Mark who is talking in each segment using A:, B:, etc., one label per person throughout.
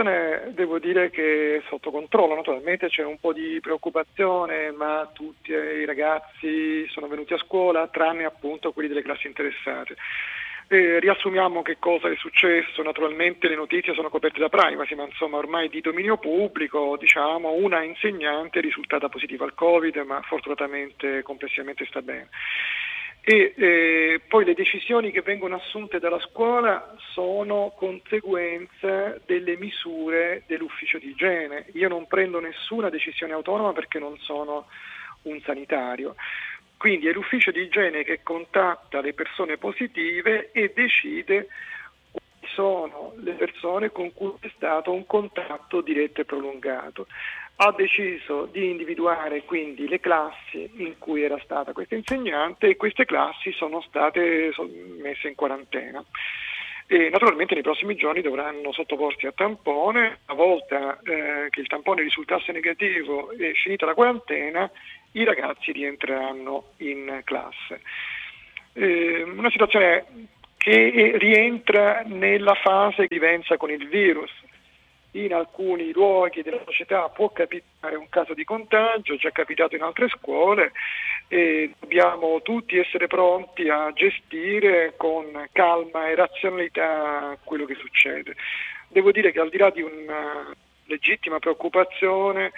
A: situazione devo dire che è sotto controllo, naturalmente c'è un po' di preoccupazione, ma tutti i ragazzi sono venuti a scuola, tranne appunto quelli delle classi interessate. Eh, riassumiamo che cosa è successo, naturalmente le notizie sono coperte da privacy, ma insomma ormai di dominio pubblico, diciamo, una insegnante è risultata positiva al Covid, ma fortunatamente complessivamente sta bene. E eh, poi le decisioni che vengono assunte dalla scuola sono conseguenza delle misure dell'ufficio di igiene. Io non prendo nessuna decisione autonoma perché non sono un sanitario. Quindi è l'ufficio di igiene che contatta le persone positive e decide sono le persone con cui è stato un contatto diretto e prolungato. Ha deciso di individuare quindi le classi in cui era stata questa insegnante e queste classi sono state messe in quarantena. E naturalmente nei prossimi giorni dovranno sottoporsi a tampone, una volta eh, che il tampone risultasse negativo e finita la quarantena, i ragazzi rientreranno in classe. Eh, una situazione che rientra nella fase di vivenza con il virus. In alcuni luoghi della società può capitare un caso di contagio, già capitato in altre scuole e dobbiamo tutti essere pronti a gestire con calma e razionalità quello che succede. Devo dire che al di là di una legittima preoccupazione,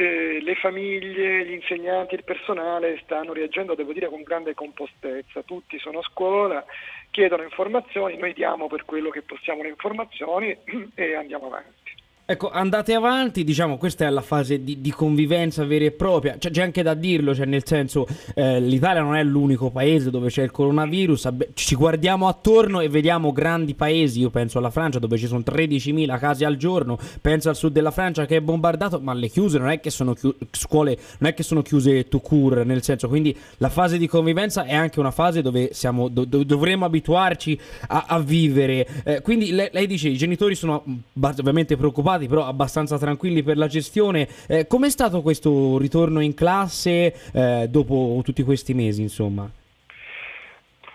A: eh, le famiglie, gli insegnanti, il personale stanno reagendo, devo dire, con grande compostezza. Tutti sono a scuola, chiedono informazioni, noi diamo per quello che possiamo le informazioni e andiamo avanti.
B: Ecco, andate avanti, diciamo, questa è la fase di, di convivenza vera e propria, cioè, c'è anche da dirlo, cioè, nel senso, eh, l'Italia non è l'unico paese dove c'è il coronavirus, ci guardiamo attorno e vediamo grandi paesi, io penso alla Francia dove ci sono 13.000 casi al giorno, penso al sud della Francia che è bombardato, ma le chiuse non è che sono chiuse, scuole non è che sono chiuse to cure, nel senso, quindi la fase di convivenza è anche una fase dove siamo, do, do, dovremo abituarci a, a vivere, eh, quindi lei, lei dice i genitori sono ovviamente preoccupati, stati però abbastanza tranquilli per la gestione. Eh, Com'è stato questo ritorno in classe eh, dopo tutti questi mesi, insomma?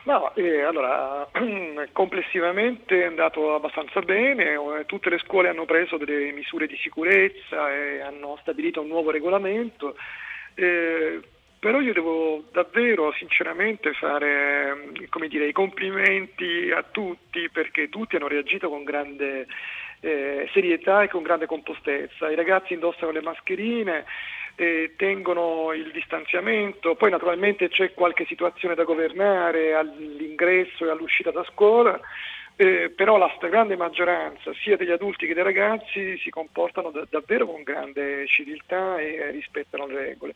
A: No, eh, allora, complessivamente è andato abbastanza bene, eh, tutte le scuole hanno preso delle misure di sicurezza e hanno stabilito un nuovo regolamento, eh, però io devo davvero sinceramente fare dire, i complimenti a tutti perché tutti hanno reagito con grande eh, serietà e con grande compostezza. I ragazzi indossano le mascherine, eh, tengono il distanziamento, poi naturalmente c'è qualche situazione da governare all'ingresso e all'uscita da scuola, eh, però la stragrande maggioranza sia degli adulti che dei ragazzi si comportano da, davvero con grande civiltà e rispettano le regole.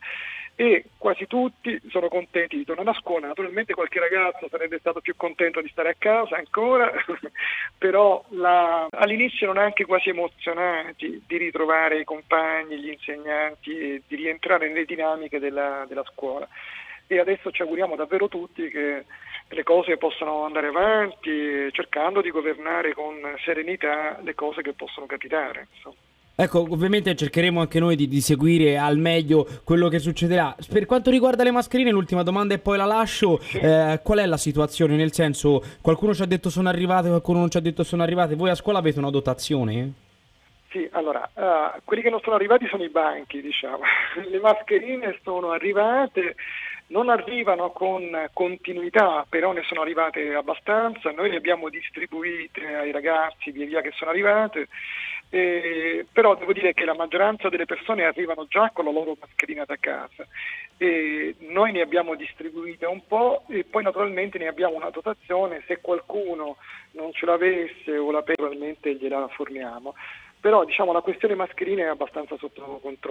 A: E quasi tutti sono contenti di tornare a scuola, naturalmente qualche ragazzo sarebbe stato più contento di stare a casa ancora, però la, all'inizio erano anche quasi emozionati di ritrovare i compagni, gli insegnanti di rientrare nelle dinamiche della, della scuola. E adesso ci auguriamo davvero tutti che le cose possano andare avanti cercando di governare con serenità le cose che possono capitare. Insomma.
B: Ecco, ovviamente cercheremo anche noi di, di, seguire al meglio quello che succederà. Per quanto riguarda le mascherine, l'ultima domanda e poi la lascio. Eh, qual è la situazione? Nel senso, qualcuno ci ha detto sono arrivate, qualcuno non ci ha detto sono arrivate. Voi a scuola avete una dotazione?
A: Sì, allora, uh, quelli che non sono arrivati sono i banchi, diciamo. Le mascherine sono arrivate, non arrivano con continuità, però ne sono arrivate abbastanza. Noi le abbiamo distribuite ai ragazzi via via che sono arrivate eh, però devo dire che la maggioranza delle persone arrivano già con la loro mascherina da casa. E noi ne abbiamo distribuite un po' e poi naturalmente ne abbiamo una dotazione, se qualcuno non ce l'avesse o la probabilmente gliela forniamo. Però diciamo, la questione mascherine è abbastanza sotto controllo.